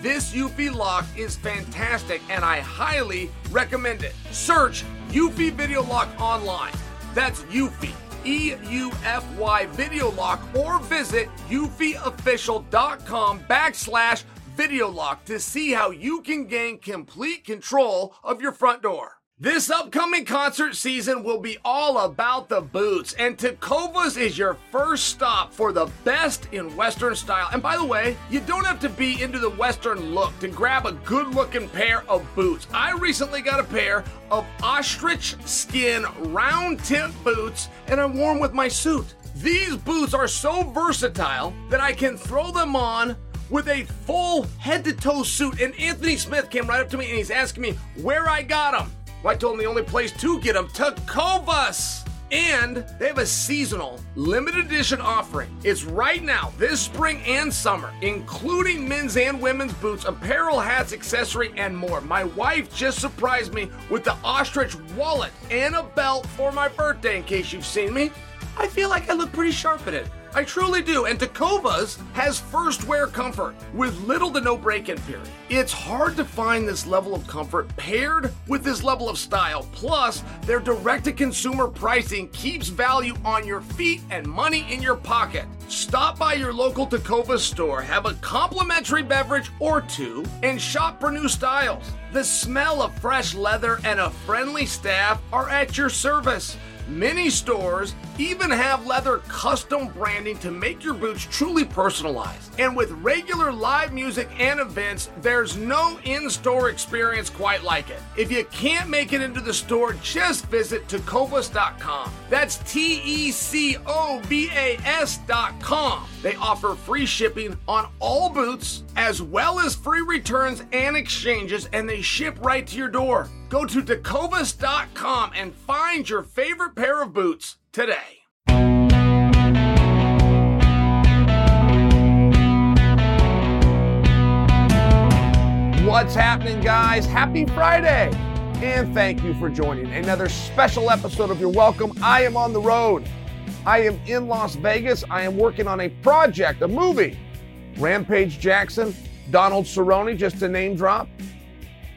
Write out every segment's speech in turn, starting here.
This Eufy lock is fantastic and I highly recommend it. Search Eufy Video Lock online. That's Eufy, E U F Y Video Lock, or visit eufyofficial.com backslash video lock to see how you can gain complete control of your front door. This upcoming concert season will be all about the boots, and Tecovas is your first stop for the best in Western style. And by the way, you don't have to be into the Western look to grab a good looking pair of boots. I recently got a pair of ostrich skin round tip boots, and I'm them with my suit. These boots are so versatile that I can throw them on with a full head to toe suit. And Anthony Smith came right up to me and he's asking me where I got them. Well, I told him the only place to get them, Tecovas. And they have a seasonal limited edition offering. It's right now, this spring and summer, including men's and women's boots, apparel, hats, accessory, and more. My wife just surprised me with the ostrich wallet and a belt for my birthday, in case you've seen me. I feel like I look pretty sharp in it. I truly do. And Tecovas has first wear comfort with little to no break in period. It's hard to find this level of comfort paired with this level of style. Plus, their direct to consumer pricing keeps value on your feet and money in your pocket. Stop by your local Tecovas store, have a complimentary beverage or two, and shop for new styles. The smell of fresh leather and a friendly staff are at your service. Many stores even have leather custom branding to make your boots truly personalized. And with regular live music and events, there's no in store experience quite like it. If you can't make it into the store, just visit tecovas.com. That's T E C O V A S.com. They offer free shipping on all boots, as well as free returns and exchanges, and they ship right to your door. Go to tecovas.com and find your favorite pair of boots today. What's happening, guys? Happy Friday! And thank you for joining another special episode of You're Welcome. I am on the road. I am in Las Vegas. I am working on a project, a movie. Rampage Jackson, Donald Cerrone, just a name drop.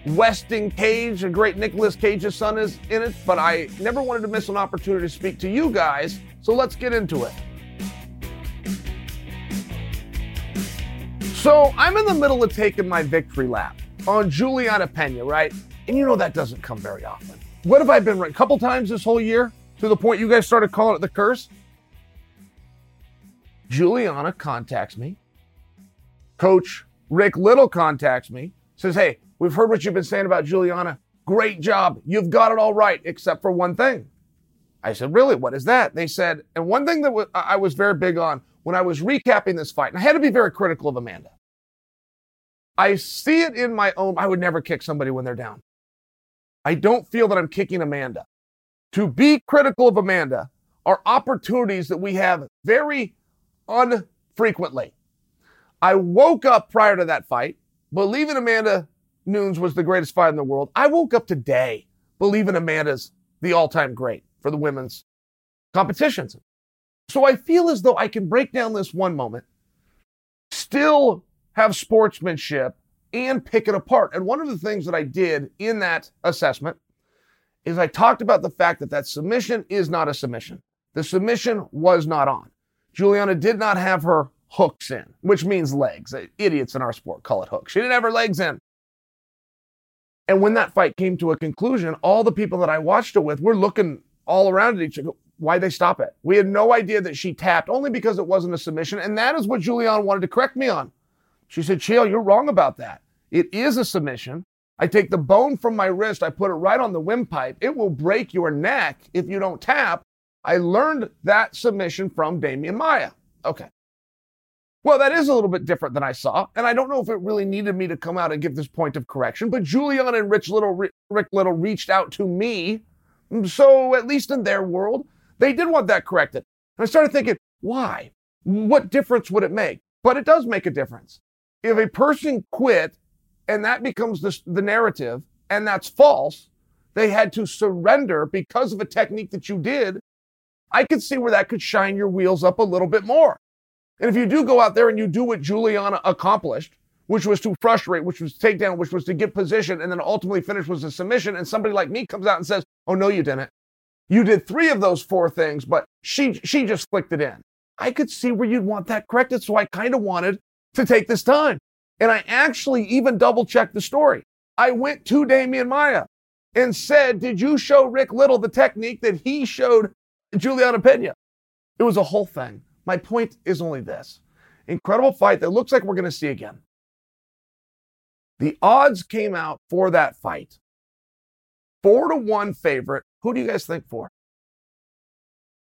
Weston Cage, a great Nicolas Cage's son, is in it, but I never wanted to miss an opportunity to speak to you guys, so let's get into it. So I'm in the middle of taking my victory lap on Julianna Pena, right? And you know that doesn't come very often. What have I been right? A couple times this whole year to the point you guys started calling it the curse? Julianna contacts me. Coach Rick Little contacts me, says, Hey, we've heard what you've been saying about Julianna. Great job. You've got it all right, except for one thing. I said, Really? What is that? They said, and one thing that I was very big on when I was recapping this fight, and I had to be very critical of Amanda. I see it in my own, I would never kick somebody when they're down. I don't feel that I'm kicking Amanda. To be critical of Amanda are opportunities that we have very unfrequently. I woke up prior to that fight believing Amanda Nunes was the greatest fight in the world. I woke up today believing Amanda's the all time great for the women's competitions. So I feel as though I can break down this one moment, still have sportsmanship, and pick it apart. And one of the things that I did in that assessment is I talked about the fact that that submission is not a submission. The submission was not on. Julianna did not have her hooks in, which means legs. Idiots in our sport call it hooks. She didn't have her legs in. And when that fight came to a conclusion, all the people that I watched it with were looking all around at each other. Why they stop it? We had no idea that she tapped only because it wasn't a submission. And that is what Julianna wanted to correct me on. She said, Chael, you're wrong about that. It is a submission. I take the bone from my wrist, I put it right on the windpipe. It will break your neck if you don't tap. I learned that submission from Demian Maia. Okay. Well, that is a little bit different than I saw, and I don't know if it really needed me to come out and give this point of correction. But Julian and Rich Little, Rick Little reached out to me, mm, so at least in their world, they did want that corrected. And I started thinking, why? What difference would it make? But it does make a difference. If a person quit and that becomes the, the narrative, and that's false, they had to surrender because of a technique that you did. I could see where that could shine your wheels up a little bit more. And if you do go out there and you do what Julianna accomplished, which was to frustrate, which was take down, which was to get position, and then ultimately finish was a submission, and somebody like me comes out and says, Oh, no, you didn't. You did three of those four things, but she she just flicked it in. I could see where you'd want that corrected. So I kind of wanted to take this time. And I actually even double checked the story. I went to Demian Maia and said, Did you show Rick Little the technique that he showed Julianna Pena? It was a whole thing. My point is only this incredible fight that looks like we're going to see again. The odds came out for that fight. Four to one favorite. Who do you guys think for?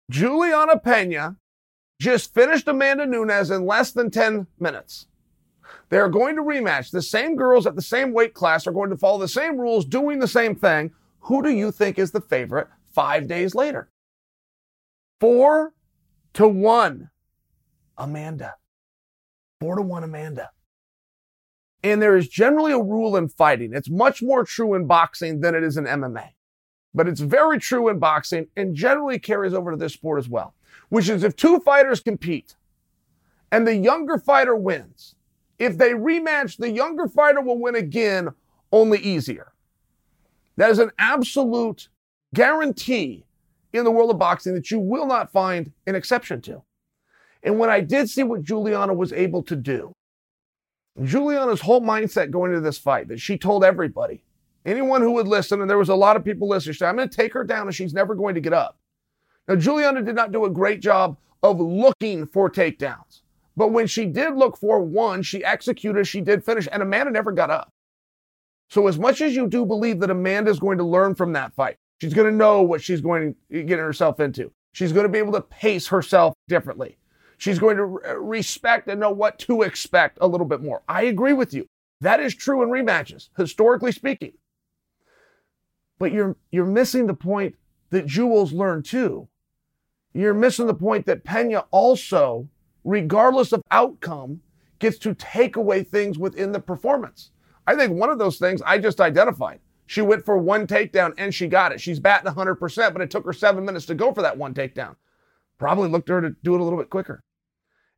Julianna Pena just finished Amanda Nunes in less than 10 minutes. They're going to rematch. The same girls at the same weight class are going to follow the same rules, doing the same thing. Who do you think is the favorite five days later? Four to one. Amanda. Four to one, Amanda. And there is generally a rule in fighting. It's much more true in boxing than it is in MMA. But it's very true in boxing and generally carries over to this sport as well, which is if two fighters compete and the younger fighter wins, if they rematch, the younger fighter will win again, only easier. That is an absolute guarantee in the world of boxing that you will not find an exception to. And when I did see what Julianna was able to do, Julianna's whole mindset going into this fight that she told everybody, anyone who would listen, and there was a lot of people listening, she said, I'm going to take her down and she's never going to get up. Now, Julianna did not do a great job of looking for takedowns. But when she did look for one, she executed, she did finish, and Amanda never got up. So, as much as you do believe that Amanda is going to learn from that fight, she's going to know what she's going to get herself into. She's going to be able to pace herself differently. She's going to respect and know what to expect a little bit more. I agree with you. That is true in rematches, historically speaking. But you're you're missing the point that Jules learned too. You're missing the point that Pena also, regardless of outcome, gets to take away things within the performance. I think one of those things I just identified. She went for one takedown and she got it. She's batting 100%, but it took her seven minutes to go for that one takedown. Probably looked her to do it a little bit quicker.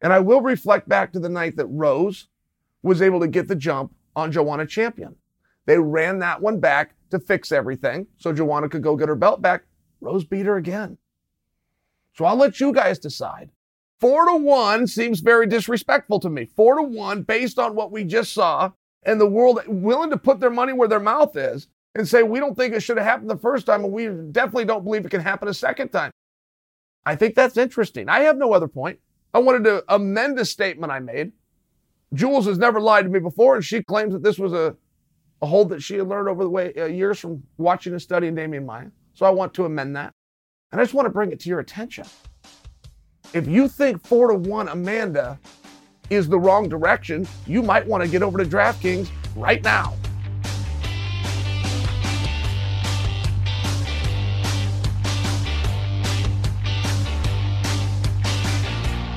And I will reflect back to the night that Rose was able to get the jump on Joanna Champion. They ran that one back to fix everything so Joanna could go get her belt back. Rose beat her again. So I'll let you guys decide. Four to one seems very disrespectful to me. Four to one based on what we just saw and the world willing to put their money where their mouth is and say, we don't think it should have happened the first time and we definitely don't believe it can happen a second time. I think that's interesting. I have no other point. I wanted to amend a statement I made. Jules has never lied to me before, and she claims that this was a, a hold that she had learned over the way, uh, years from watching and studying Demian Maia. So I want to amend that. And I just want to bring it to your attention. If you think four to one Amanda is the wrong direction, you might want to get over to DraftKings right now.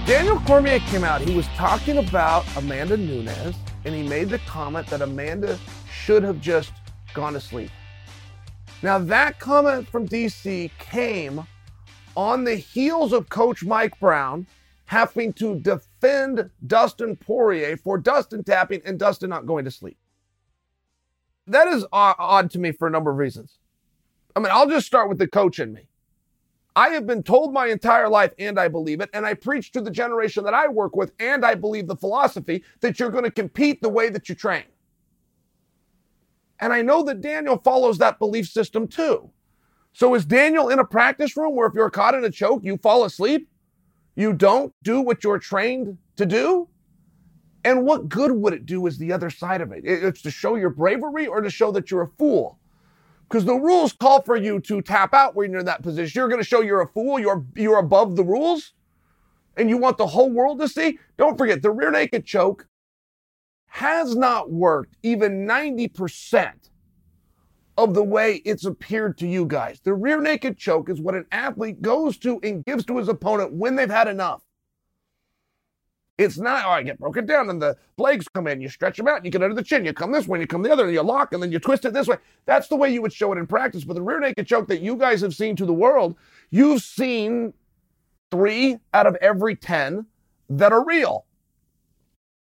Daniel Cormier came out. He was talking about Amanda Nunes, and he made the comment that Amanda should have just gone to sleep. Now, that comment from DC came on the heels of Coach Mike Brown having to defend Dustin Poirier for Dustin tapping and Dustin not going to sleep. that is odd to me for a number of reasons. I mean, I'll just start with the coach in me. I have been told my entire life, and I believe it, and I preach to the generation that I work with, and I believe the philosophy that you're going to compete the way that you train. And I know that Daniel follows that belief system too. So is Daniel in a practice room where if you're caught in a choke, you fall asleep? You don't do what you're trained to do? And what good would it do is the other side of it? It's to show your bravery or to show that you're a fool because the rules call for you to tap out when you're in that position. You're going to show you're a fool. You're you're above the rules, and you want the whole world to see. Don't forget the rear naked choke has not worked even ninety percent of the way it's appeared to you guys. The rear naked choke is what an athlete goes to and gives to his opponent when they've had enough. It's not, oh, I get broken down and the legs come in. You stretch them out, you get under the chin. You come this way, you come the other, and you lock, and then you twist it this way. That's the way you would show it in practice. But the rear naked choke that you guys have seen to the world, you've seen three out of every 10 that are real.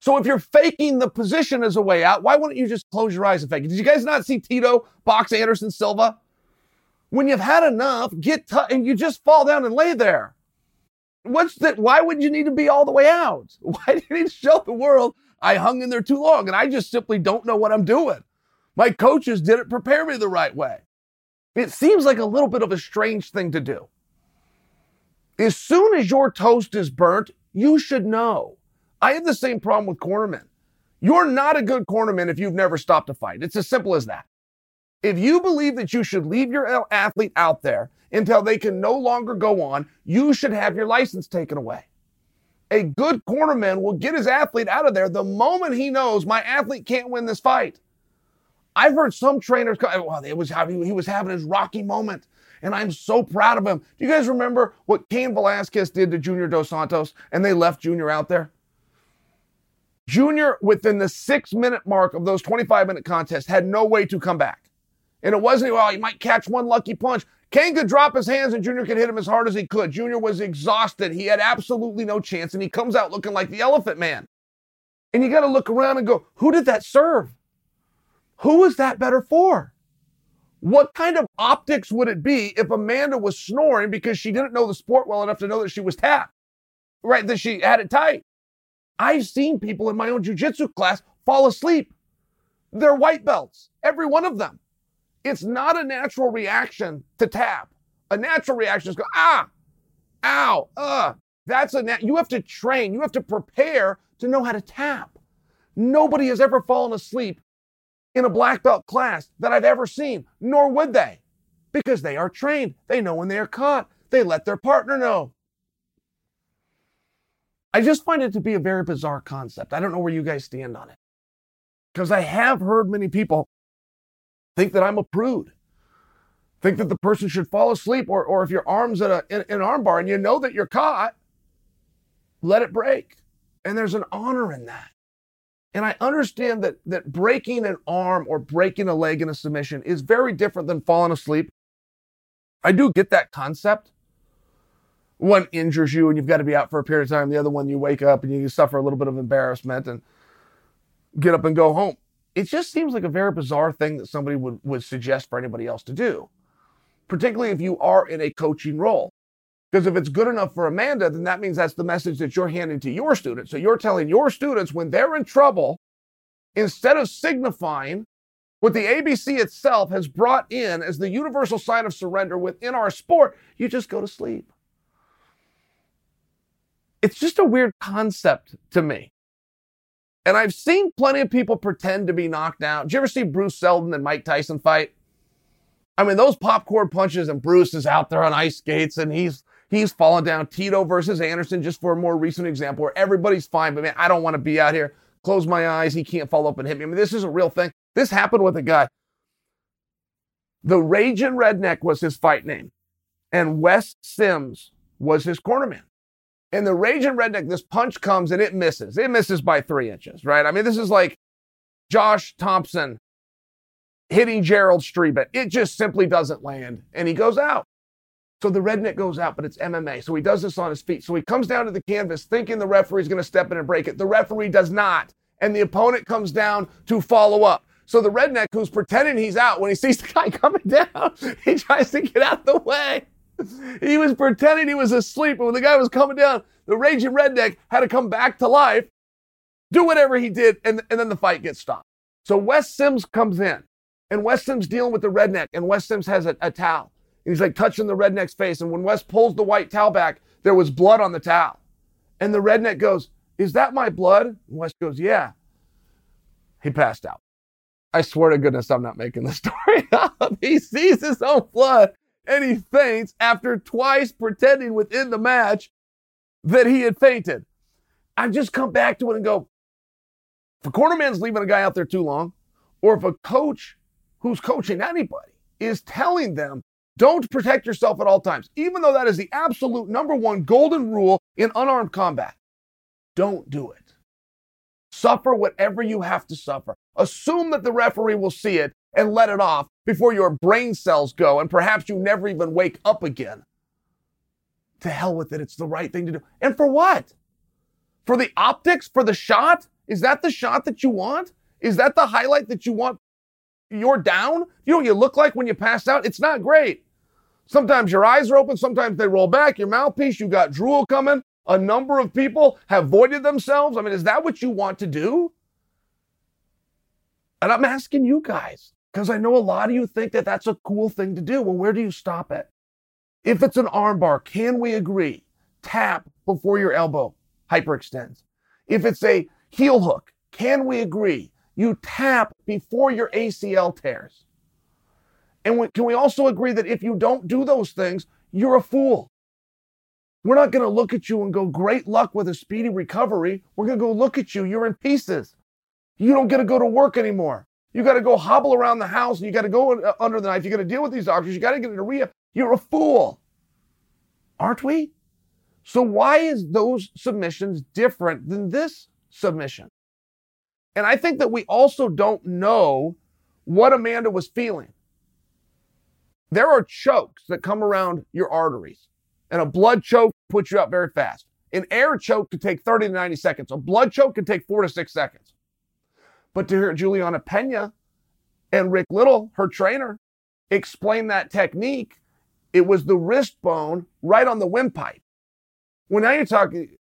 So if you're faking the position as a way out, why wouldn't you just close your eyes and fake it? Did you guys not see Tito box Anderson Silva? When you've had enough, get t- and you just fall down and lay there. What's that? Why would you need to be all the way out? Why do you need to show the world I hung in there too long and I just simply don't know what I'm doing? My coaches didn't prepare me the right way. It seems like a little bit of a strange thing to do. As soon as your toast is burnt, you should know. I have the same problem with cornermen. You're not a good cornerman if you've never stopped a fight. It's as simple as that. If you believe that you should leave your athlete out there until they can no longer go on, you should have your license taken away. A good cornerman will get his athlete out of there the moment he knows my athlete can't win this fight. I've heard some trainers well, it was he was having his rocky moment, and I'm so proud of him. Do you guys remember what Cain Velasquez did to Junior Dos Santos, and they left Junior out there? Junior, within the six minute mark of those 25 minute contests, had no way to come back. And it wasn't, well, he might catch one lucky punch. Cain could drop his hands and Junior could hit him as hard as he could. Junior was exhausted. He had absolutely no chance. And he comes out looking like the elephant man. And you got to look around and go, who did that serve? Who was that better for? What kind of optics would it be if Amanda was snoring because she didn't know the sport well enough to know that she was tapped? Right, that she had it tight. I've seen people in my own jujitsu class fall asleep. They're white belts, every one of them. It's not a natural reaction to tap. A natural reaction is go, ah, ow, uh. That's a, nat- you have to train, you have to prepare to know how to tap. Nobody has ever fallen asleep in a black belt class that I've ever seen, nor would they, because they are trained. They know when they are caught. They let their partner know. I just find it to be a very bizarre concept. I don't know where you guys stand on it. Because I have heard many people think that I'm a prude, think that the person should fall asleep, or, or if your arm's at a, in, an arm bar and you know that you're caught, let it break. And there's an honor in that. And I understand that, that breaking an arm or breaking a leg in a submission is very different than falling asleep. I do get that concept one injures you and you've got to be out for a period of time. The other one, you wake up and you suffer a little bit of embarrassment and get up and go home. It just seems like a very bizarre thing that somebody would, would suggest for anybody else to do, particularly if you are in a coaching role. Because if it's good enough for Amanda, then that means that's the message that you're handing to your students. So you're telling your students when they're in trouble, instead of signifying what the ABC itself has brought in as the universal sign of surrender within our sport, you just go to sleep it's just a weird concept to me. And I've seen plenty of people pretend to be knocked out. Did you ever see Bruce Seldon and Mike Tyson fight? I mean, those popcorn punches, and Bruce is out there on ice skates and he's he's falling down. Tito versus Anderson, just for a more recent example, where everybody's fine, but man, I don't want to be out here. Close my eyes. He can't follow up and hit me. I mean, this is a real thing. This happened with a guy. The Raging Redneck was his fight name, and Wes Sims was his cornerman. In the Raging Redneck, this punch comes and it misses. It misses by three inches, right? I mean, this is like Josh Thomson hitting Gerald Strebit. It just simply doesn't land, and he goes out. So the redneck goes out, but it's MMA. So he does this on his feet. So he comes down to the canvas thinking the referee's going to step in and break it. The referee does not. And the opponent comes down to follow up. So the redneck who's pretending he's out, when he sees the guy coming down, he tries to get out the way. He was pretending he was asleep, and when the guy was coming down, the raging redneck had to come back to life, do whatever he did, and, and then the fight gets stopped. So Wes Sims comes in, and Wes Sims dealing with the redneck, and Wes Sims has a, a towel. And he's like touching the redneck's face. And when Wes pulls the white towel back, there was blood on the towel. And the redneck goes, Is that my blood? And Wes goes, Yeah. He passed out. I swear to goodness, I'm not making the story up. He sees his own blood and he faints after twice pretending within the match that he had fainted. I just come back to it and go, if a cornerman's leaving a guy out there too long, or if a coach who's coaching anybody is telling them, don't protect yourself at all times, even though that is the absolute number one golden rule in unarmed combat, don't do it. Suffer whatever you have to suffer. Assume that the referee will see it and let it off before your brain cells go and perhaps you never even wake up again. To hell with it. It's the right thing to do. And for what? For the optics? For the shot? Is that the shot that you want? Is that the highlight that you want? You're down? You know what you look like when you pass out? It's not great. Sometimes your eyes are open, sometimes they roll back, your mouthpiece, you got drool coming. A number of people have voided themselves. I mean, is that what you want to do? And I'm asking you guys, because I know a lot of you think that that's a cool thing to do. Well, where do you stop it? If it's an armbar, can we agree? Tap before your elbow hyperextends. If it's a heel hook, can we agree? You tap before your ACL tears. And we, can we also agree that if you don't do those things, you're a fool? We're not going to look at you and go, great luck with a speedy recovery. We're going to go look at you. You're in pieces. You don't get to go to work anymore. You got to go hobble around the house and you got to go uh, under the knife. You got to deal with these doctors. You got to get into rehab. You're a fool. Aren't we? So why is those submissions different than this submission? And I think that we also don't know what Amanda was feeling. There are chokes that come around your arteries, and a blood choke puts you up very fast. An air choke could take 30 to 90 seconds. A blood choke can take four to six seconds. But to hear Julianna Pena and Rick Little, her trainer, explain that technique, it was the wrist bone right on the windpipe. Well, now you're talking,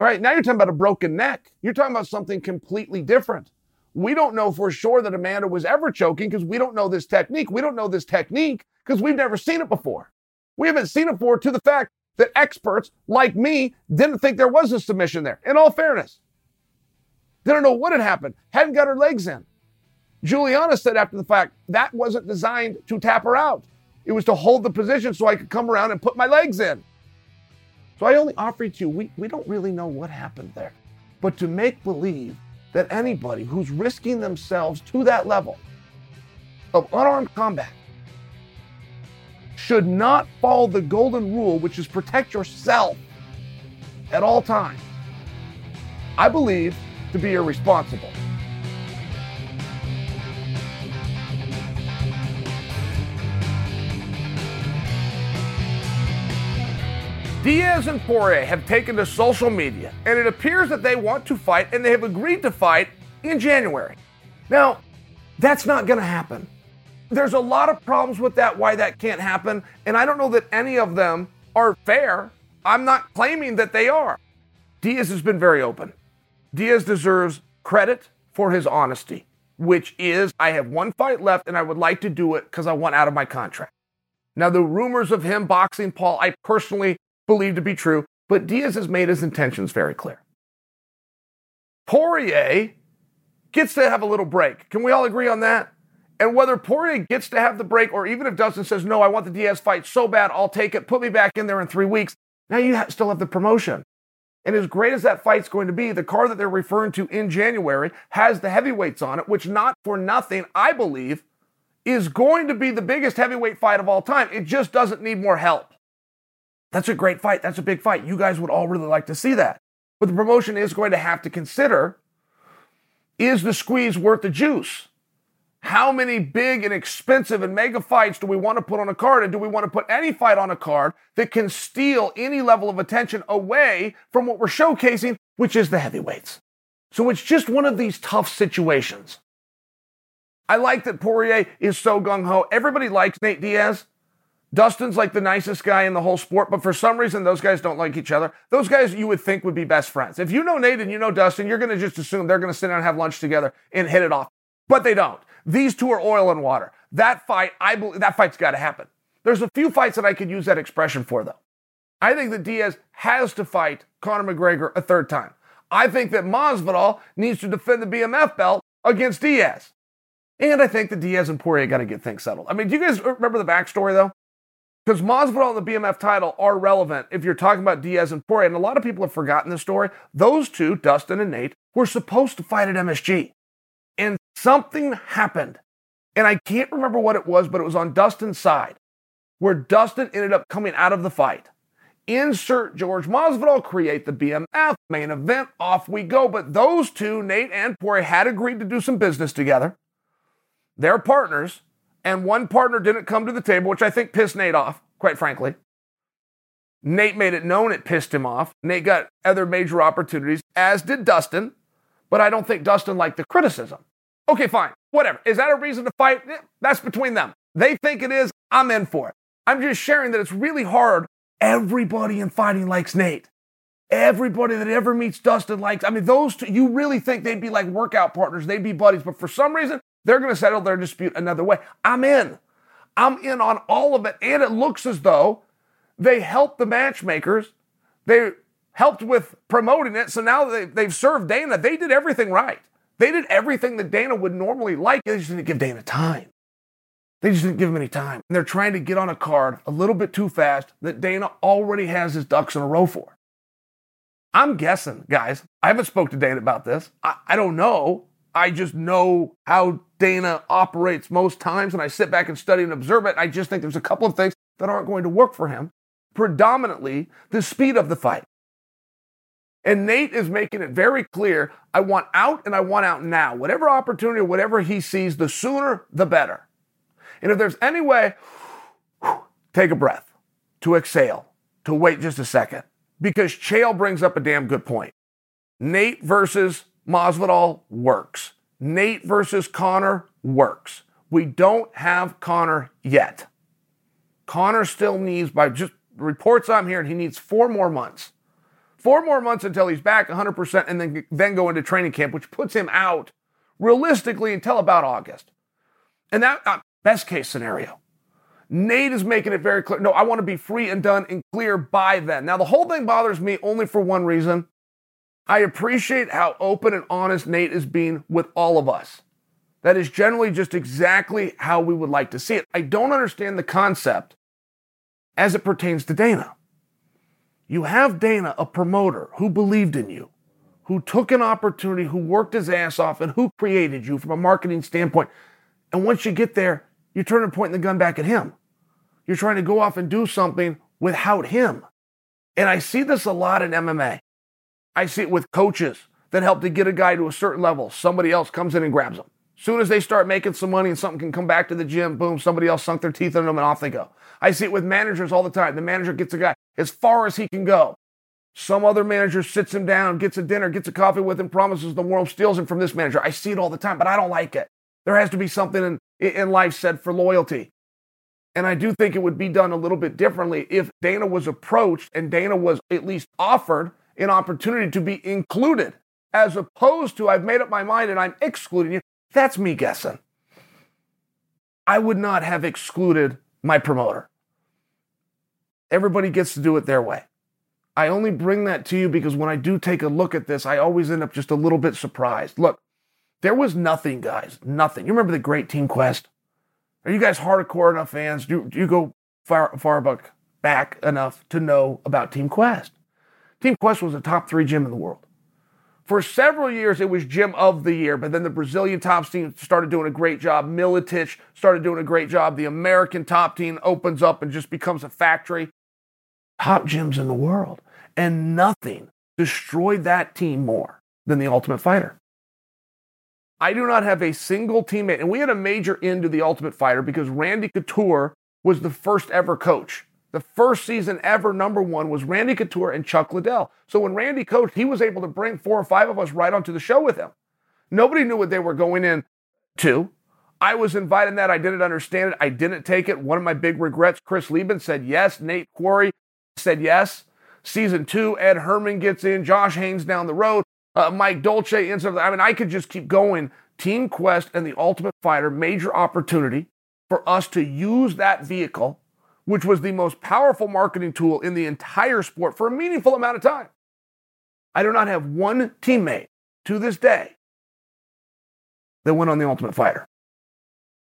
all right, now you're talking about a broken neck. You're talking about something completely different. We don't know for sure that Amanda was ever choking because we don't know this technique. We don't know this technique because we've never seen it before. We haven't seen it before to the fact that experts like me didn't think there was a submission there, in all fairness. Didn't know what had happened, hadn't got her legs in. Julianna said after the fact, that wasn't designed to tap her out. It was to hold the position so I could come around and put my legs in. So I only offer it to you. We, we don't really know what happened there. But to make believe that anybody who's risking themselves to that level of unarmed combat should not follow the golden rule, which is protect yourself at all times, I believe to be irresponsible. Diaz and Poirier have taken to social media, and it appears that they want to fight and they have agreed to fight in January. Now, that's not going to happen. There's a lot of problems with that, why that can't happen, and I don't know that any of them are fair. I'm not claiming that they are. Diaz has been very open. Diaz deserves credit for his honesty, which is I have one fight left and I would like to do it because I want out of my contract. Now, the rumors of him boxing Paul, I personally believe to be true, but Diaz has made his intentions very clear. Poirier gets to have a little break. Can we all agree on that? And whether Poirier gets to have the break, or even if Dustin says, No, I want the Diaz fight so bad, I'll take it, put me back in there in three weeks, now you still have the promotion. And as great as that fight's going to be, the card that they're referring to in January has the heavyweights on it, which not for nothing, I believe, is going to be the biggest heavyweight fight of all time. It just doesn't need more help. That's a great fight. That's a big fight. You guys would all really like to see that. But the promotion is going to have to consider is the squeeze worth the juice? How many big and expensive and mega fights do we want to put on a card? And do we want to put any fight on a card that can steal any level of attention away from what we're showcasing, which is the heavyweights? So it's just one of these tough situations. I like that Poirier is so gung ho. Everybody likes Nate Diaz. Dustin's like the nicest guy in the whole sport, but for some reason, those guys don't like each other. Those guys you would think would be best friends. If you know Nate and you know Dustin, you're going to just assume they're going to sit down and have lunch together and hit it off. But they don't. These two are oil and water. That fight, I believe, that fight's got to happen. There's a few fights that I could use that expression for, though. I think that Diaz has to fight Conor McGregor a third time. I think that Masvidal needs to defend the BMF belt against Diaz. And I think that Diaz and Poirier got to get things settled. I mean, do you guys remember the backstory, though? Because Masvidal and the BMF title are relevant if you're talking about Diaz and Poirier. And a lot of people have forgotten the story. Those two, Dustin and Nate, were supposed to fight at MSG. And something happened. And I can't remember what it was, but it was on Dustin's side, where Dustin ended up coming out of the fight. Insert George Masvidal, create the BMF, main event, off we go. But those two, Nate and Poirier, had agreed to do some business together. They're partners and one partner didn't come to the table, which I think pissed Nate off, quite frankly. Nate made it known it pissed him off. Nate got other major opportunities, as did Dustin, but I don't think Dustin liked the criticism. Okay, fine, whatever. Is that a reason to fight? That's between them. They think it is, I'm in for it. I'm just sharing that it's really hard. Everybody in fighting likes Nate. Everybody that ever meets Dustin likes. I mean, those two, you really think they'd be like workout partners, they'd be buddies, but for some reason, they're going to settle their dispute another way. I'm in. I'm in on all of it. And it looks as though they helped the matchmakers. They helped with promoting it. So now they, they've served Dana. They did everything right. They did everything that Dana would normally like. They just didn't give Dana time. They just didn't give him any time. And they're trying to get on a card a little bit too fast that Dana already has his ducks in a row for. I'm guessing, guys. I haven't spoke to Dana about this. I, I don't know. I just know how Dana operates most times, and I sit back and study and observe it. I just think there's a couple of things that aren't going to work for him. Predominantly, the speed of the fight. And Nate is making it very clear I want out and I want out now. Whatever opportunity, whatever he sees, the sooner, the better. And if there's any way, take a breath, to exhale, to wait just a second. Because Chael brings up a damn good point. Nate versus Masvidal works. Nate versus Conor works. We don't have Conor yet. Conor still needs, by just reports I'm hearing, he needs four more months. Four more months until he's back 100% and then, then go into training camp, which puts him out realistically until about August. And that, uh, best case scenario. Nate is making it very clear. No, I want to be free and done and clear by then. Now, the whole thing bothers me only for one reason I appreciate how open and honest Nate is being with all of us. That is generally just exactly how we would like to see it. I don't understand the concept as it pertains to Dana. You have Dana, a promoter who believed in you, who took an opportunity, who worked his ass off, and who created you from a marketing standpoint. And once you get there, you turn and point the gun back at him. You're trying to go off and do something without him. And I see this a lot in MMA. I see it with coaches that help to get a guy to a certain level. Somebody else comes in and grabs them. Soon as they start making some money and something can come back to the gym, boom, somebody else sunk their teeth in them and off they go. I see it with managers all the time. The manager gets a guy as far as he can go. Some other manager sits him down, gets a dinner, gets a coffee with him, promises the world, steals him from this manager. I see it all the time, but I don't like it. There has to be something in, in life said for loyalty. And I do think it would be done a little bit differently if Dana was approached and Dana was at least offered an opportunity to be included as opposed to I've made up my mind and I'm excluding you. That's me guessing. I would not have excluded my promoter. Everybody gets to do it their way. I only bring that to you because when I do take a look at this, I always end up just a little bit surprised. Look, there was nothing, guys. Nothing. You remember the great Team Quest? Are you guys hardcore enough fans? Do, do you go far, far back enough to know about Team Quest? Team Quest was a top three gym in the world. For several years, it was gym of the year, but then the Brazilian top team started doing a great job. Miletich started doing a great job. The American top team opens up and just becomes a factory. Top gyms in the world. And nothing destroyed that team more than the Ultimate Fighter. I do not have a single teammate, and we had a major end to the Ultimate Fighter because Randy Couture was the first ever coach. The first season ever, number one, was Randy Couture and Chuck Liddell. So when Randy coached, he was able to bring four or five of us right onto the show with him. Nobody knew what they were going in to. I was invited that. I didn't understand it. I didn't take it. One of my big regrets, Chris Leben said yes. Nate Quarry said yes. Season two, Ed Herman gets in. Josh Haynes down the road. Uh, Mike Dolce ends up. I mean, I could just keep going. Team Quest and the Ultimate Fighter, major opportunity for us to use that vehicle, which was the most powerful marketing tool in the entire sport for a meaningful amount of time. I do not have one teammate to this day that went on the Ultimate Fighter.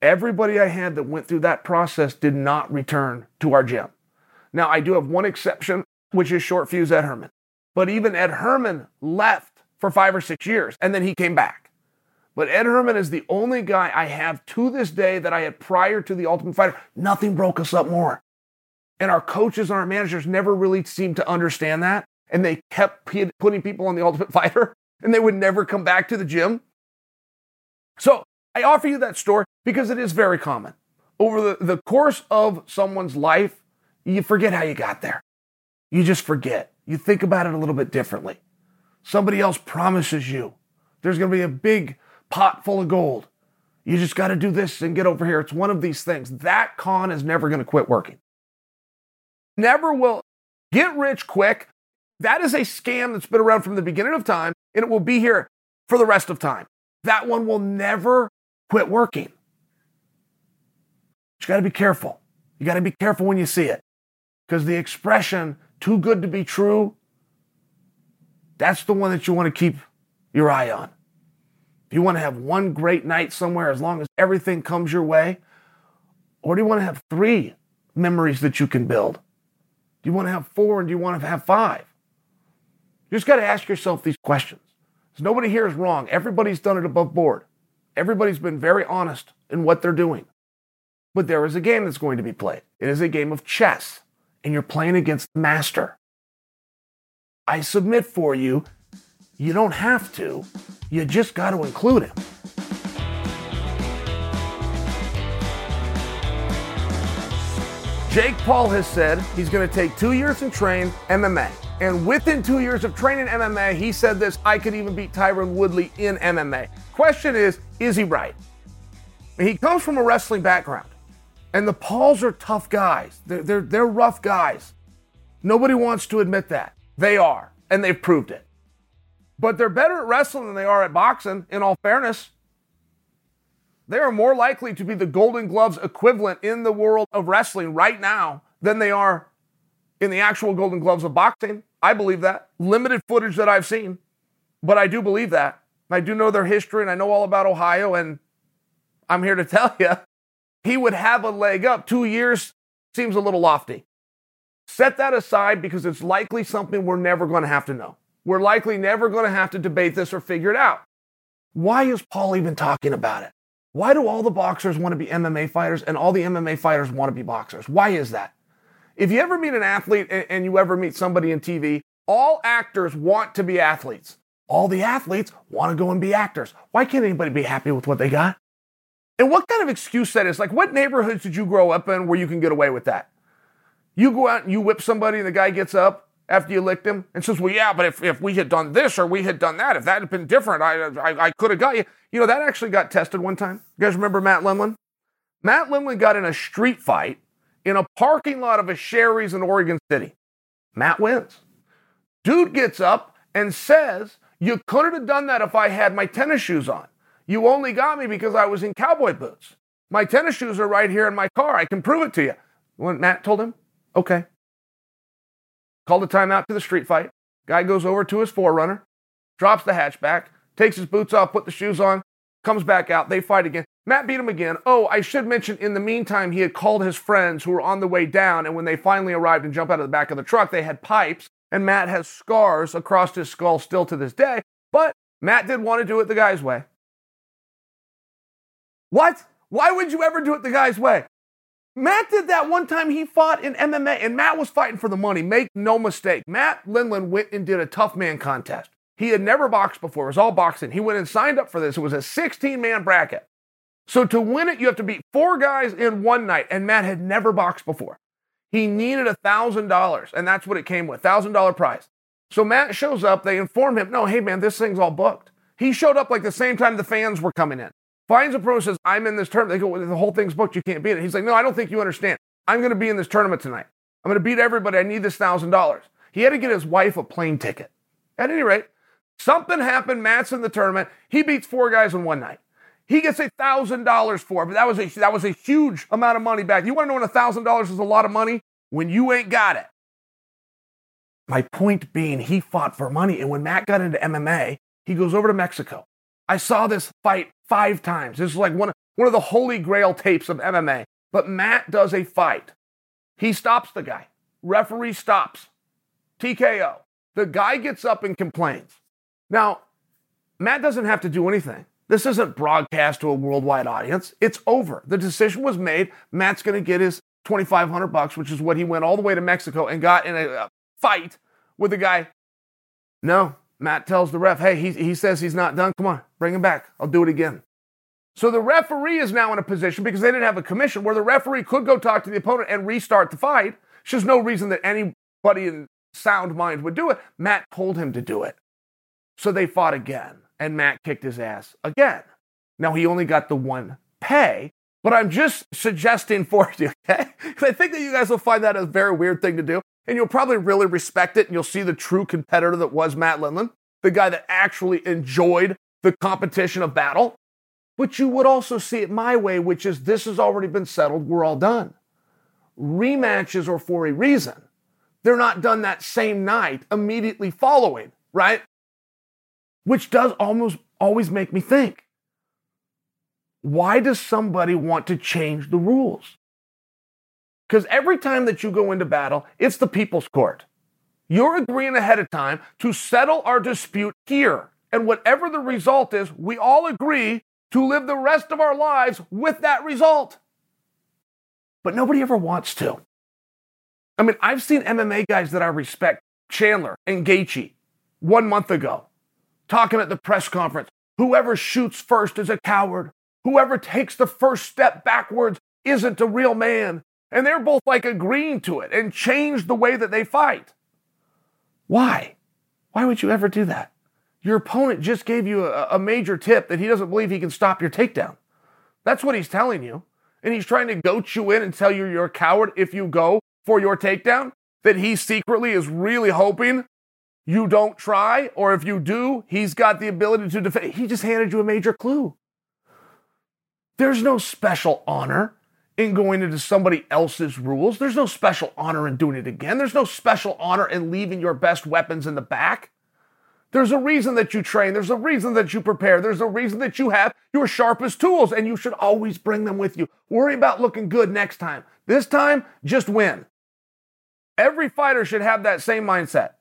Everybody I had that went through that process did not return to our gym. Now, I do have one exception, which is short fuse Ed Herman. But even Ed Herman left for five or six years and then he came back. But Ed Herman is the only guy I have to this day that I had prior to the Ultimate Fighter. Nothing broke us up more. And our coaches and our managers never really seemed to understand that. And they kept putting people on the Ultimate Fighter and they would never come back to the gym. So I offer you that story because it is very common. Over the, the course of someone's life, you forget how you got there. You just forget. You think about it a little bit differently. Somebody else promises you there's going to be a big pot full of gold. You just got to do this and get over here. It's one of these things. That con is never going to quit working. Never will get rich quick. That is a scam that's been around from the beginning of time and it will be here for the rest of time. That one will never quit working. You got to be careful. You got to be careful when you see it because the expression too good to be true, that's the one that you want to keep your eye on. If you want to have one great night somewhere as long as everything comes your way? Or do you want to have three memories that you can build? Do you want to have four and do you want to have five? You just got to ask yourself these questions. Because nobody here is wrong. Everybody's done it above board. Everybody's been very honest in what they're doing. But there is a game that's going to be played. It is a game of chess, and you're playing against the master. I submit for you you don't have to, you just got to include him. Jake Paul has said he's going to take two years and train MMA. And within two years of training MMA, he said this I could even beat Tyron Woodley in MMA. Question is, is he right? He comes from a wrestling background. And the Pauls are tough guys. They're, they're, they're rough guys. Nobody wants to admit that. They are, and they've proved it. But they're better at wrestling than they are at boxing, in all fairness. They are more likely to be the Golden Gloves equivalent in the world of wrestling right now than they are in the actual Golden Gloves of boxing. I believe that. Limited footage that I've seen, but I do believe that. I do know their history and I know all about Ohio, and I'm here to tell you, he would have a leg up. Two years seems a little lofty. Set that aside because it's likely something we're never going to have to know. We're likely never going to have to debate this or figure it out. Why is Paul even talking about it? Why do all the boxers want to be MMA fighters and all the MMA fighters want to be boxers? Why is that? If you ever meet an athlete and you ever meet somebody in TV, all actors want to be athletes. All the athletes want to go and be actors. Why can't anybody be happy with what they got? And what kind of excuse that is? Like, what neighborhoods did you grow up in where you can get away with that? You go out and you whip somebody and the guy gets up after you licked him and says, Well, yeah, but if, if we had done this or we had done that, if that had been different, I, I, I could have got you. You know, that actually got tested one time. You guys remember Matt Lindland? Matt Lindland got in a street fight in a parking lot of a Shari's in Oregon City. Matt wins. Dude gets up and says, You couldn't have done that if I had my tennis shoes on. You only got me because I was in cowboy boots. My tennis shoes are right here in my car. I can prove it to you. When Matt told him, Okay, called a timeout to the street fight. Guy goes over to his 4Runner, drops the hatchback, takes his boots off, put the shoes on, comes back out. They fight again. Matt beat him again. Oh, I should mention in the meantime, he had called his friends who were on the way down. And when they finally arrived and jumped out of the back of the truck, they had pipes. And Matt has scars across his skull still to this day. But Matt did want to do it the guy's way. What? Why would you ever do it the guy's way? Matt did that one time he fought in MMA, and Matt was fighting for the money. Make no mistake. Matt Lindland went and did a tough man contest. He had never boxed before, it was all boxing. He went and signed up for this. It was a 16 man bracket. So to win it, you have to beat four guys in one night, and Matt had never boxed before. He needed a $1,000, and that's what it came with $1,000 prize. So Matt shows up, they inform him, no, hey man, this thing's all booked. He showed up like the same time the fans were coming in. Finds a pro, says, I'm in this tournament. They go, the whole thing's booked. You can't beat it. He's like, no, I don't think you understand. I'm going to be in this tournament tonight. I'm going to beat everybody. I need this $1,000. He had to get his wife a plane ticket. At any rate, something happened. Matt's in the tournament. He beats four guys in one night. He gets a thousand dollars for it, but that was a that was a huge amount of money back. You want to know when a thousand dollars is a lot of money? When you ain't got it. My point being, he fought for money, and when Matt got into MMA, he goes over to Mexico. I saw this fight five times. This is like one, one of the holy grail tapes of MMA. But Matt does a fight. He stops the guy. Referee stops. TKO. The guy gets up and complains. Now, Matt doesn't have to do anything. This isn't broadcast to a worldwide audience. It's over. The decision was made. Matt's going to get his 2500 bucks, which is what he went all the way to Mexico and got in a fight with the guy. No, Matt tells the ref, hey, he, he says he's not done. Come on, bring him back. I'll do it again. So the referee is now in a position because they didn't have a commission where the referee could go talk to the opponent and restart the fight. There's no reason that anybody in sound mind would do it. Matt told him to do it. So they fought again, and Matt kicked his ass again. Now he only got the one pay, but I'm just suggesting for you, okay? Because I think that you guys will find that a very weird thing to do, and you'll probably really respect it, and you'll see the true competitor that was Matt Lindland, the guy that actually enjoyed the competition of battle. But you would also see it my way, which is this has already been settled, we're all done. Rematches are for a reason. They're not done that same night immediately following, right? Which does almost always make me think why does somebody want to change the rules? Because every time that you go into battle, it's the people's court. You're agreeing ahead of time to settle our dispute here. And whatever the result is, we all agree to live the rest of our lives with that result. But nobody ever wants to. I mean, I've seen MMA guys that I respect, Chandler and Gaethje, one month ago, talking at the press conference. Whoever shoots first is a coward. Whoever takes the first step backwards isn't a real man. And they're both like agreeing to it and change the way that they fight. Why? Why would you ever do that? Your opponent just gave you a, a, major tip that he doesn't believe he can stop your takedown. That's what he's telling you. And he's trying to goat you in and tell you you're a coward if you go for your takedown, that he secretly is really hoping you don't try, or if you do, he's got the ability to defend. He just handed you a major clue. There's no special honor in going into somebody else's rules. There's no special honor in doing it again. There's no special honor in leaving your best weapons in the back. There's a reason that you train. There's a reason that you prepare. There's a reason that you have your sharpest tools, and you should always bring them with you. Worry about looking good next time. This time, just win. Every fighter should have that same mindset.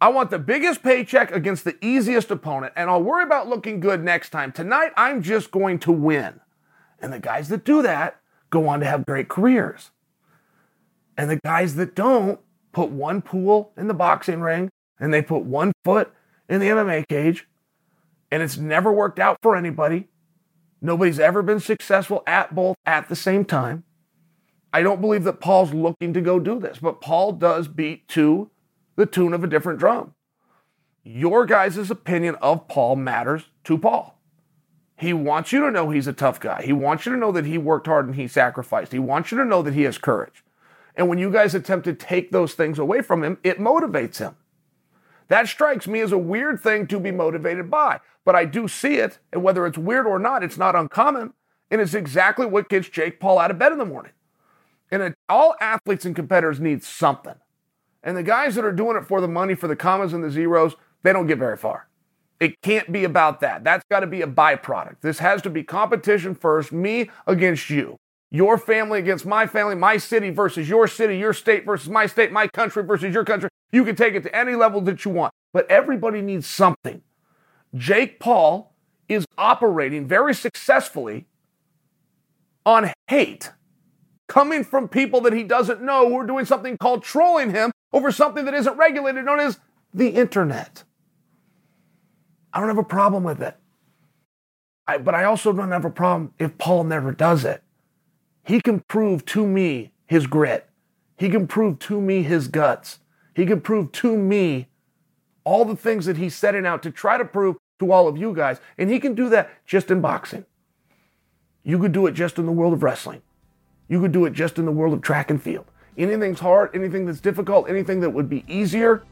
I want the biggest paycheck against the easiest opponent, and I'll worry about looking good next time. Tonight, I'm just going to win. And the guys that do that go on to have great careers. And the guys that don't put one pool in the boxing ring and they put one foot in the MMA cage, and it's never worked out for anybody. Nobody's ever been successful at both at the same time. I don't believe that Paul's looking to go do this, but Paul does beat to the tune of a different drum. Your guys' opinion of Paul matters to Paul. He wants you to know he's a tough guy. He wants you to know that he worked hard and he sacrificed. He wants you to know that he has courage. And when you guys attempt to take those things away from him, it motivates him. That strikes me as a weird thing to be motivated by, but I do see it. And whether it's weird or not, it's not uncommon. And it's exactly what gets Jake Paul out of bed in the morning. And all athletes and competitors need something. And the guys that are doing it for the money, for the commas and the zeros, they don't get very far. It can't be about that. That's got to be a byproduct. This has to be competition first, me against you. Your family against my family, my city versus your city, your state versus my state, my country versus your country. You can take it to any level that you want, but everybody needs something. Jake Paul is operating very successfully on hate coming from people that he doesn't know who are doing something called trolling him over something that isn't regulated, known as the internet. I don't have a problem with it. I, but I also don't have a problem if Paul never does it. He can prove to me his grit. He can prove to me his guts. He can prove to me all the things that he's setting out to try to prove to all of you guys. And he can do that just in boxing. You could do it just in the world of wrestling. You could do it just in the world of track and field. Anything's hard, anything that's difficult, anything that would be easier,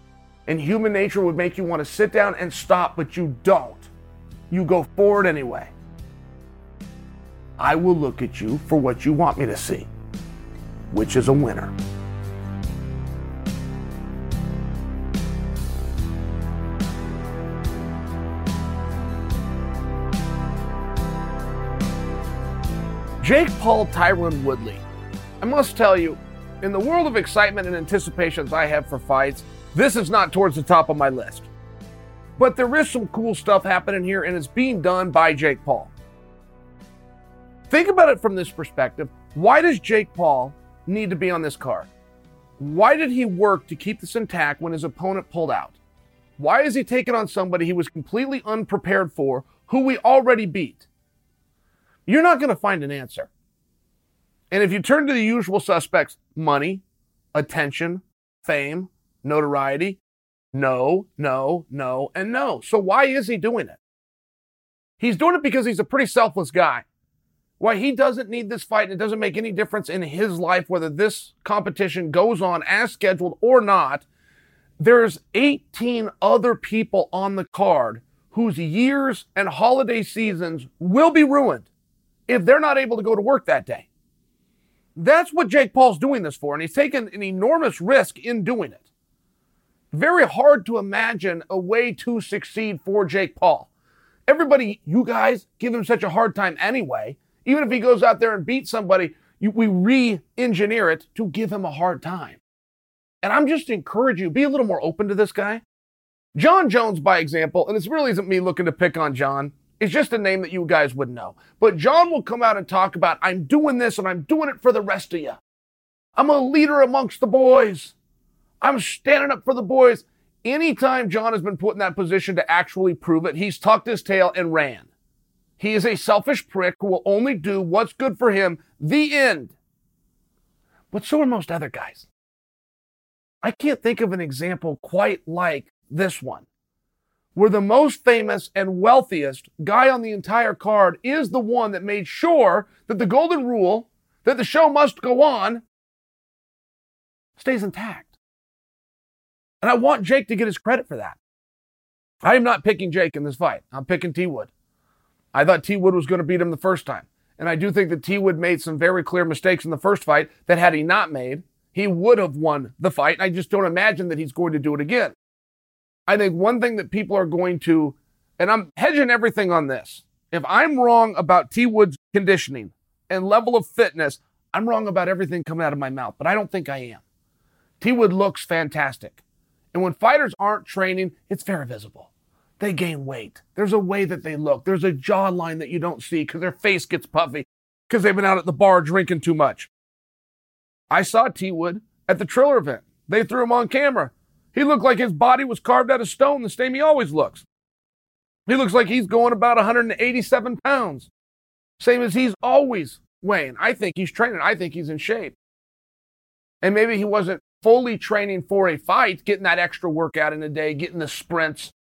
and human nature would make you want to sit down and stop, but you don't. You go forward anyway. I will look at you for what you want me to see, which is a winner. Jake Paul Tyron Woodley. I must tell you, in the world of excitement and anticipations I have for fights, this is not towards the top of my list. But there is some cool stuff happening here, and it's being done by Jake Paul. Think about it from this perspective. Why does Jake Paul need to be on this card? Why did he work to keep this intact when his opponent pulled out? Why is he taking on somebody he was completely unprepared for, who we already beat? You're not going to find an answer. And if you turn to the usual suspects money, attention, fame, notoriety no, no, no, and no. So why is he doing it? He's doing it because he's a pretty selfless guy. Why he doesn't need this fight, it doesn't make any difference in his life whether this competition goes on as scheduled or not. There's 18 other people on the card whose years and holiday seasons will be ruined if they're not able to go to work that day. That's what Jake Paul's doing this for, and he's taken an enormous risk in doing it. Very hard to imagine a way to succeed for Jake Paul. Everybody, you guys, give him such a hard time anyway. Even if he goes out there and beats somebody, you, we re engineer it to give him a hard time. And I'm just encourage you, be a little more open to this guy. Jon Jones, by example, and this really isn't me looking to pick on Jon. It's just a name that you guys would know. But Jon will come out and talk about, I'm doing this and I'm doing it for the rest of you. I'm a leader amongst the boys. I'm standing up for the boys. Anytime Jon has been put in that position to actually prove it, he's tucked his tail and ran. He is a selfish prick who will only do what's good for him. The end. But so are most other guys. I can't think of an example quite like this one where the most famous and wealthiest guy on the entire card is the one that made sure that the golden rule, that the show must go on, stays intact. And I want Jake to get his credit for that. I am not picking Jake in this fight. I'm picking T Wood. I thought T Wood was going to beat him the first time. And I do think that T Wood made some very clear mistakes in the first fight that had he not made, he would have won the fight. I just don't imagine that he's going to do it again. I think one thing that people are going to, and I'm hedging everything on this. If I'm wrong about T Wood's conditioning and level of fitness, I'm wrong about everything coming out of my mouth, but I don't think I am. T Wood looks fantastic. And when fighters aren't training, it's very visible. They gain weight. There's a way that they look. There's a jawline that you don't see because their face gets puffy because they've been out at the bar drinking too much. I saw T Wood at the Triller event. They threw him on camera. He looked like his body was carved out of stone, the same he always looks. He looks like he's going about 187 pounds, same as he's always weighing. I think he's training. I think he's in shape. And maybe he wasn't fully training for a fight, getting that extra workout in a day, getting the sprints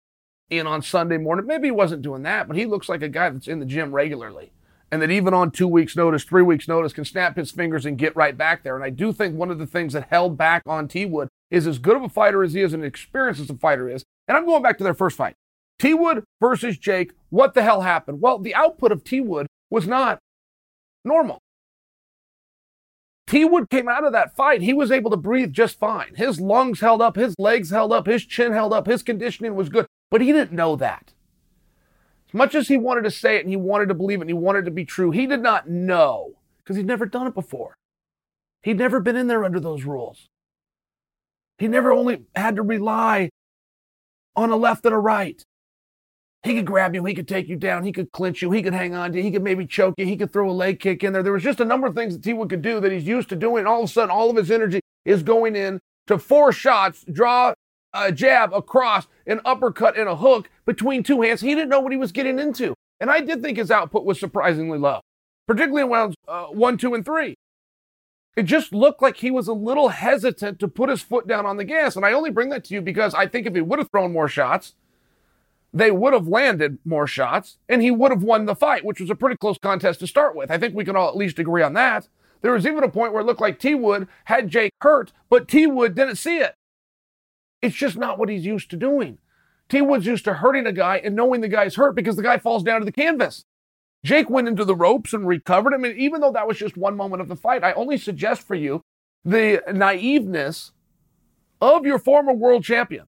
in on Sunday morning. Maybe he wasn't doing that, but he looks like a guy that's in the gym regularly. And that even on two weeks' notice, three weeks' notice, can snap his fingers and get right back there. And I do think one of the things that held back on T Wood is as good of a fighter as he is and experienced as a fighter is. And I'm going back to their first fight. T Wood versus Jake. What the hell happened? Well, the output of T Wood was not normal. T Wood came out of that fight. He was able to breathe just fine. His lungs held up, his legs held up, his chin held up, his conditioning was good. But he didn't know that. As much as he wanted to say it and he wanted to believe it and he wanted to be true, he did not know because he'd never done it before. He'd never been in there under those rules. He never only had to rely on a left and a right. He could grab you, he could take you down, he could clinch you, he could hang on to you, he could maybe choke you, he could throw a leg kick in there. There was just a number of things that T Wood could do that he's used to doing. And All of a sudden, all of his energy is going in to four shots, draw a jab across, an uppercut, and a hook between two hands. He didn't know what he was getting into. And I did think his output was surprisingly low, particularly in rounds uh, one, two, and three. It just looked like he was a little hesitant to put his foot down on the gas. And I only bring that to you because I think if he would have thrown more shots, they would have landed more shots and he would have won the fight, which was a pretty close contest to start with. I think we can all at least agree on that. There was even a point where it looked like T Wood had Jake hurt, but T Wood didn't see it. It's just not what he's used to doing. T Wood's used to hurting a guy and knowing the guy's hurt because the guy falls down to the canvas. Jake went into the ropes and recovered. I mean, even though that was just one moment of the fight, I only suggest for you the naiveness of your former world champion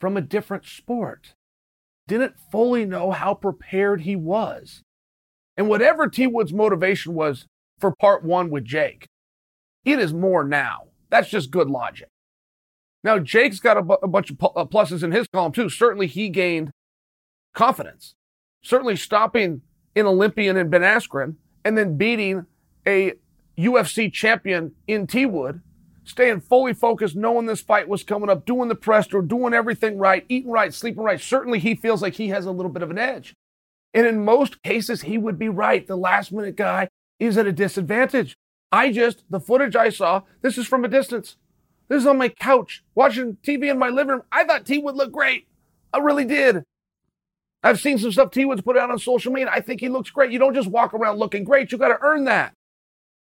from a different sport. Didn't fully know how prepared he was. And whatever T Wood's motivation was for part one with Jake, it is more now. That's just good logic. Now, Jake's got a, bu- a bunch of uh, pluses in his column too. Certainly, he gained confidence. Certainly, stopping an Olympian in Ben Askren and then beating a UFC champion in T Wood, staying fully focused, knowing this fight was coming up, doing the press tour, doing everything right, eating right, sleeping right. Certainly, he feels like he has a little bit of an edge. And in most cases, he would be right. The last minute guy is at a disadvantage. I just, the footage I saw, this is from a distance. This is on my couch watching TV in my living room. I thought T would look great. I really did. I've seen some stuff T Wood's put out on social media. I think he looks great. You don't just walk around looking great. You got to earn that.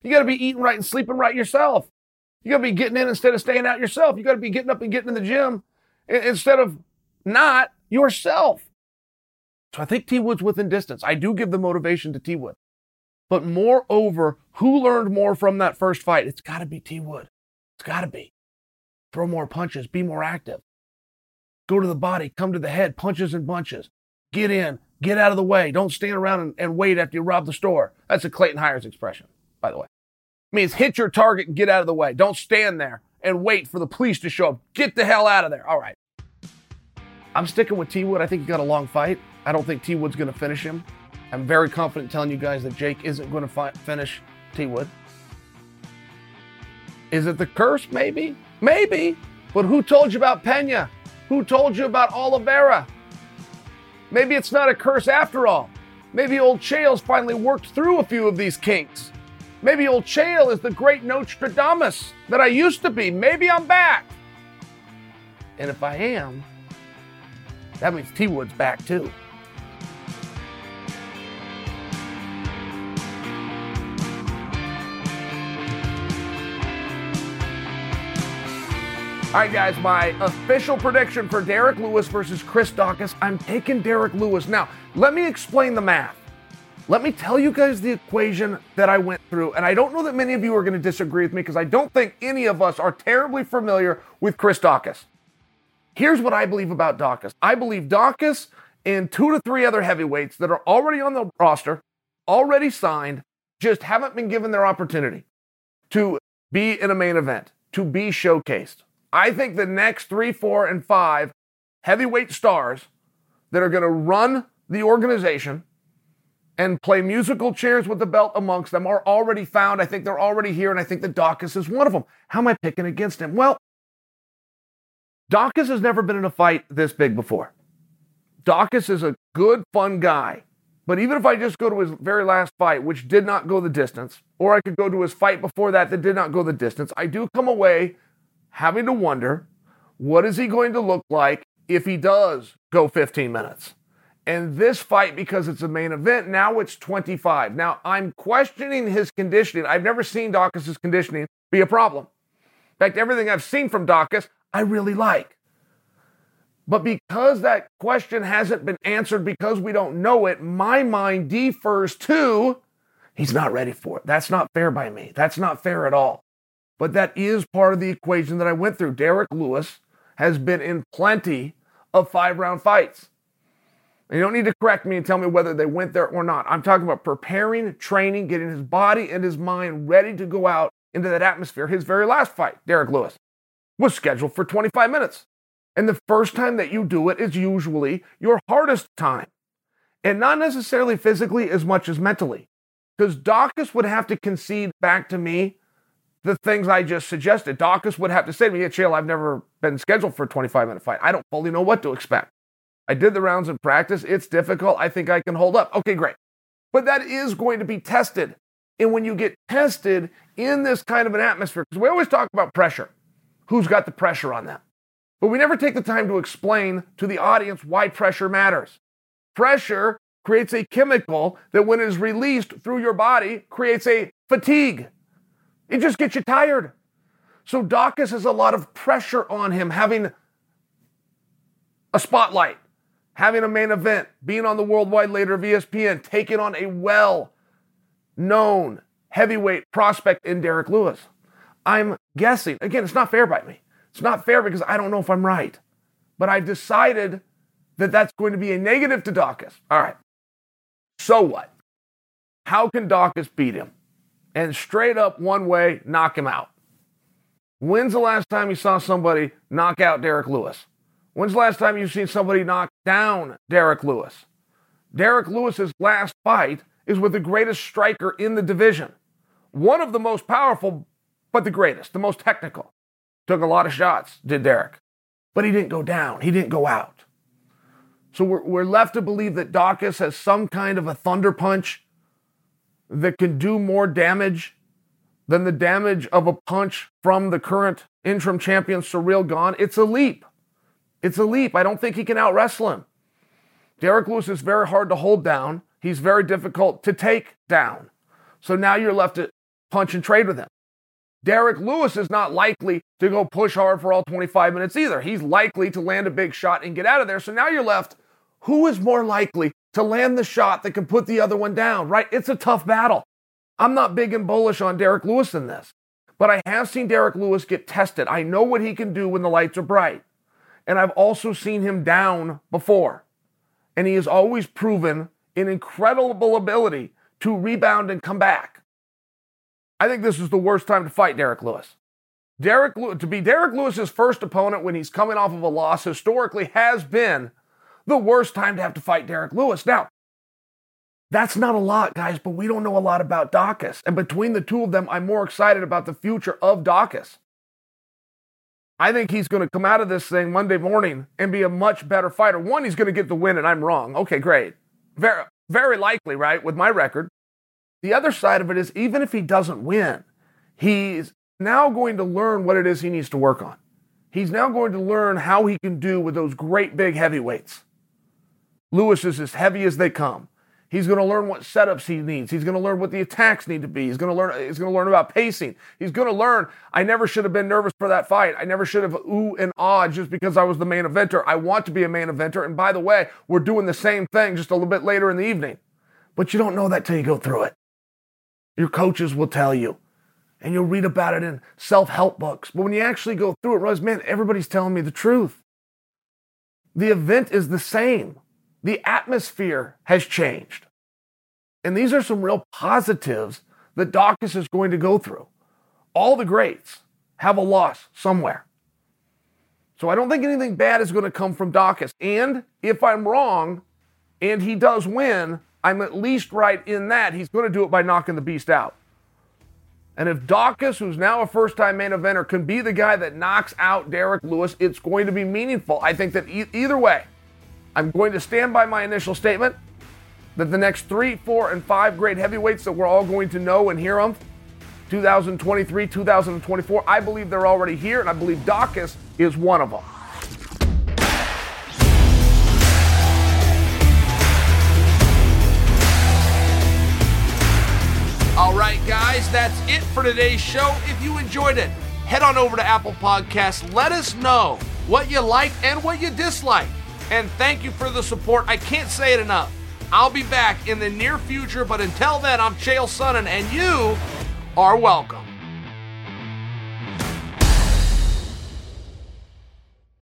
You got to be eating right and sleeping right yourself. You got to be getting in instead of staying out yourself. You got to be getting up and getting in the gym instead of not yourself. So I think T Wood's within distance. I do give the motivation to T Wood. But moreover, who learned more from that first fight? It's got to be T Wood. It's got to be. Throw more punches, be more active. Go to the body, come to the head, punches and bunches. Get in, get out of the way. Don't stand around and, and wait after you rob the store. That's a Clayton Hires expression, by the way. Means hit your target and get out of the way. Don't stand there and wait for the police to show up. Get the hell out of there. All right. I'm sticking with T Wood. I think he got a long fight. I don't think T Wood's going to finish him. I'm very confident telling you guys that Jake isn't going to fi- finish T Wood. Is it the curse? Maybe. Maybe. But who told you about Pena? Who told you about Oliveira? Maybe it's not a curse after all. Maybe old Chael's finally worked through a few of these kinks. Maybe old Chael is the great Nostradamus that I used to be. Maybe I'm back. And if I am, that means T Wood's back too. All right, guys, my official prediction for Derrick Lewis versus Chris Daukaus. I'm taking Derrick Lewis. Now, let me explain the math. Let me tell you guys the equation that I went through. And I don't know that many of you are going to disagree with me because I don't think any of us are terribly familiar with Chris Daukaus. Here's what I believe about Daukaus I believe Daukaus and two to three other heavyweights that are already on the roster, already signed, just haven't been given their opportunity to be in a main event, to be showcased. I think the next three, four, and five heavyweight stars that are going to run the organization and play musical chairs with the belt amongst them are already found. I think they're already here, and I think that Daukaus is one of them. How am I picking against him? Well, Daukaus has never been in a fight this big before. Daukaus is a good, fun guy. But even if I just go to his very last fight, which did not go the distance, or I could go to his fight before that that did not go the distance, I do come away having to wonder what is he going to look like if he does go 15 minutes. And this fight, because it's a main event, now it's 25. Now I'm questioning his conditioning. I've never seen Daukaus' conditioning be a problem. In fact, everything I've seen from Daukaus, I really like. But because that question hasn't been answered because we don't know it, my mind defers to he's not ready for it. That's not fair by me. That's not fair at all. But that is part of the equation that I went through. Derrick Lewis has been in plenty of five round fights. And you don't need to correct me and tell me whether they went there or not. I'm talking about preparing, training, getting his body and his mind ready to go out into that atmosphere. His very last fight, Derrick Lewis, was scheduled for 25 minutes. And the first time that you do it is usually your hardest time. And not necessarily physically as much as mentally. Because Daukaus would have to concede back to me the things I just suggested. Daukaus would have to say to me, yeah, Chael, I've never been scheduled for a 25 minute fight. I don't fully know what to expect. I did the rounds in practice. It's difficult. I think I can hold up. Okay, great. But that is going to be tested. And when you get tested in this kind of an atmosphere, because we always talk about pressure, who's got the pressure on them? But we never take the time to explain to the audience why pressure matters. Pressure creates a chemical that, when it is released through your body, creates a fatigue. It just gets you tired. So Daukaus has a lot of pressure on him, having a spotlight, having a main event, being on the worldwide leader of ESPN, taking on a well known heavyweight prospect in Derrick Lewis. I'm guessing. Again, it's not fair by me. It's not fair because I don't know if I'm right. But I've decided that that's going to be a negative to Daukaus. All right. So what? How can Daukaus beat him? And straight up one way, knock him out. When's the last time you saw somebody knock out Derrick Lewis? When's the last time you've seen somebody knock down Derrick Lewis? Derrick Lewis's last fight is with the greatest striker in the division. One of the most powerful, but the greatest, the most technical. Took a lot of shots, did Derrick. But he didn't go down, he didn't go out. So we're, we're left to believe that Daukaus has some kind of a thunder punch that can do more damage than the damage of a punch from the current interim champion, Ciryl Gane. It's a leap. It's a leap. I don't think he can out wrestle him. Derrick Lewis is very hard to hold down. He's very difficult to take down. So now you're left to punch and trade with him. Derrick Lewis is not likely to go push hard for all 25 minutes either. He's likely to land a big shot and get out of there. So now you're left who is more likely to land the shot that can put the other one down, right? It's a tough battle. I'm not big and bullish on Derrick Lewis in this, but I have seen Derrick Lewis get tested. I know what he can do when the lights are bright. And I've also seen him down before. And he has always proven an incredible ability to rebound and come back. I think this is the worst time to fight Derrick Lewis. Derrick to be Derrick Lewis's first opponent when he's coming off of a loss historically has been the worst time to have to fight Derrick Lewis. Now, that's not a lot, guys, but we don't know a lot about Daukaus. And between the two of them, I'm more excited about the future of Daukaus. I think he's going to come out of this thing Monday morning and be a much better fighter. One, he's going to get the win, and I'm wrong. Okay, great. Very, very likely, right, with my record. The other side of it is even if he doesn't win, he's now going to learn what it is he needs to work on. He's now going to learn how he can do with those great big heavyweights. Lewis is as heavy as they come. He's going to learn what setups he needs. He's going to learn what the attacks need to be. He's going to learn. He's going to learn about pacing. He's going to learn. I never should have been nervous for that fight. I never should have ooh and ah just because I was the main eventer. I want to be a main eventer. And by the way, we're doing the same thing just a little bit later in the evening. But you don't know that till you go through it. Your coaches will tell you, and you'll read about it in self-help books. But when you actually go through it, realize, man, everybody's telling me the truth. The event is the same. The atmosphere has changed. And these are some real positives that Daukaus is going to go through. All the greats have a loss somewhere. So I don't think anything bad is going to come from Daukaus. And if I'm wrong and he does win, I'm at least right in that he's going to do it by knocking the beast out. And if Daukaus, who's now a first time main eventer, can be the guy that knocks out Derrick Lewis, it's going to be meaningful. I think that e- either way, I'm going to stand by my initial statement that the next three, four, and five great heavyweights that we're all going to know and hear of 2023, 2024, I believe they're already here, and I believe Daukaus is one of them. All right, guys, that's it for today's show. If you enjoyed it, head on over to Apple Podcasts. Let us know what you like and what you dislike and thank you for the support. I can't say it enough. I'll be back in the near future, but until then, I'm Chael Sonnen, and you are welcome.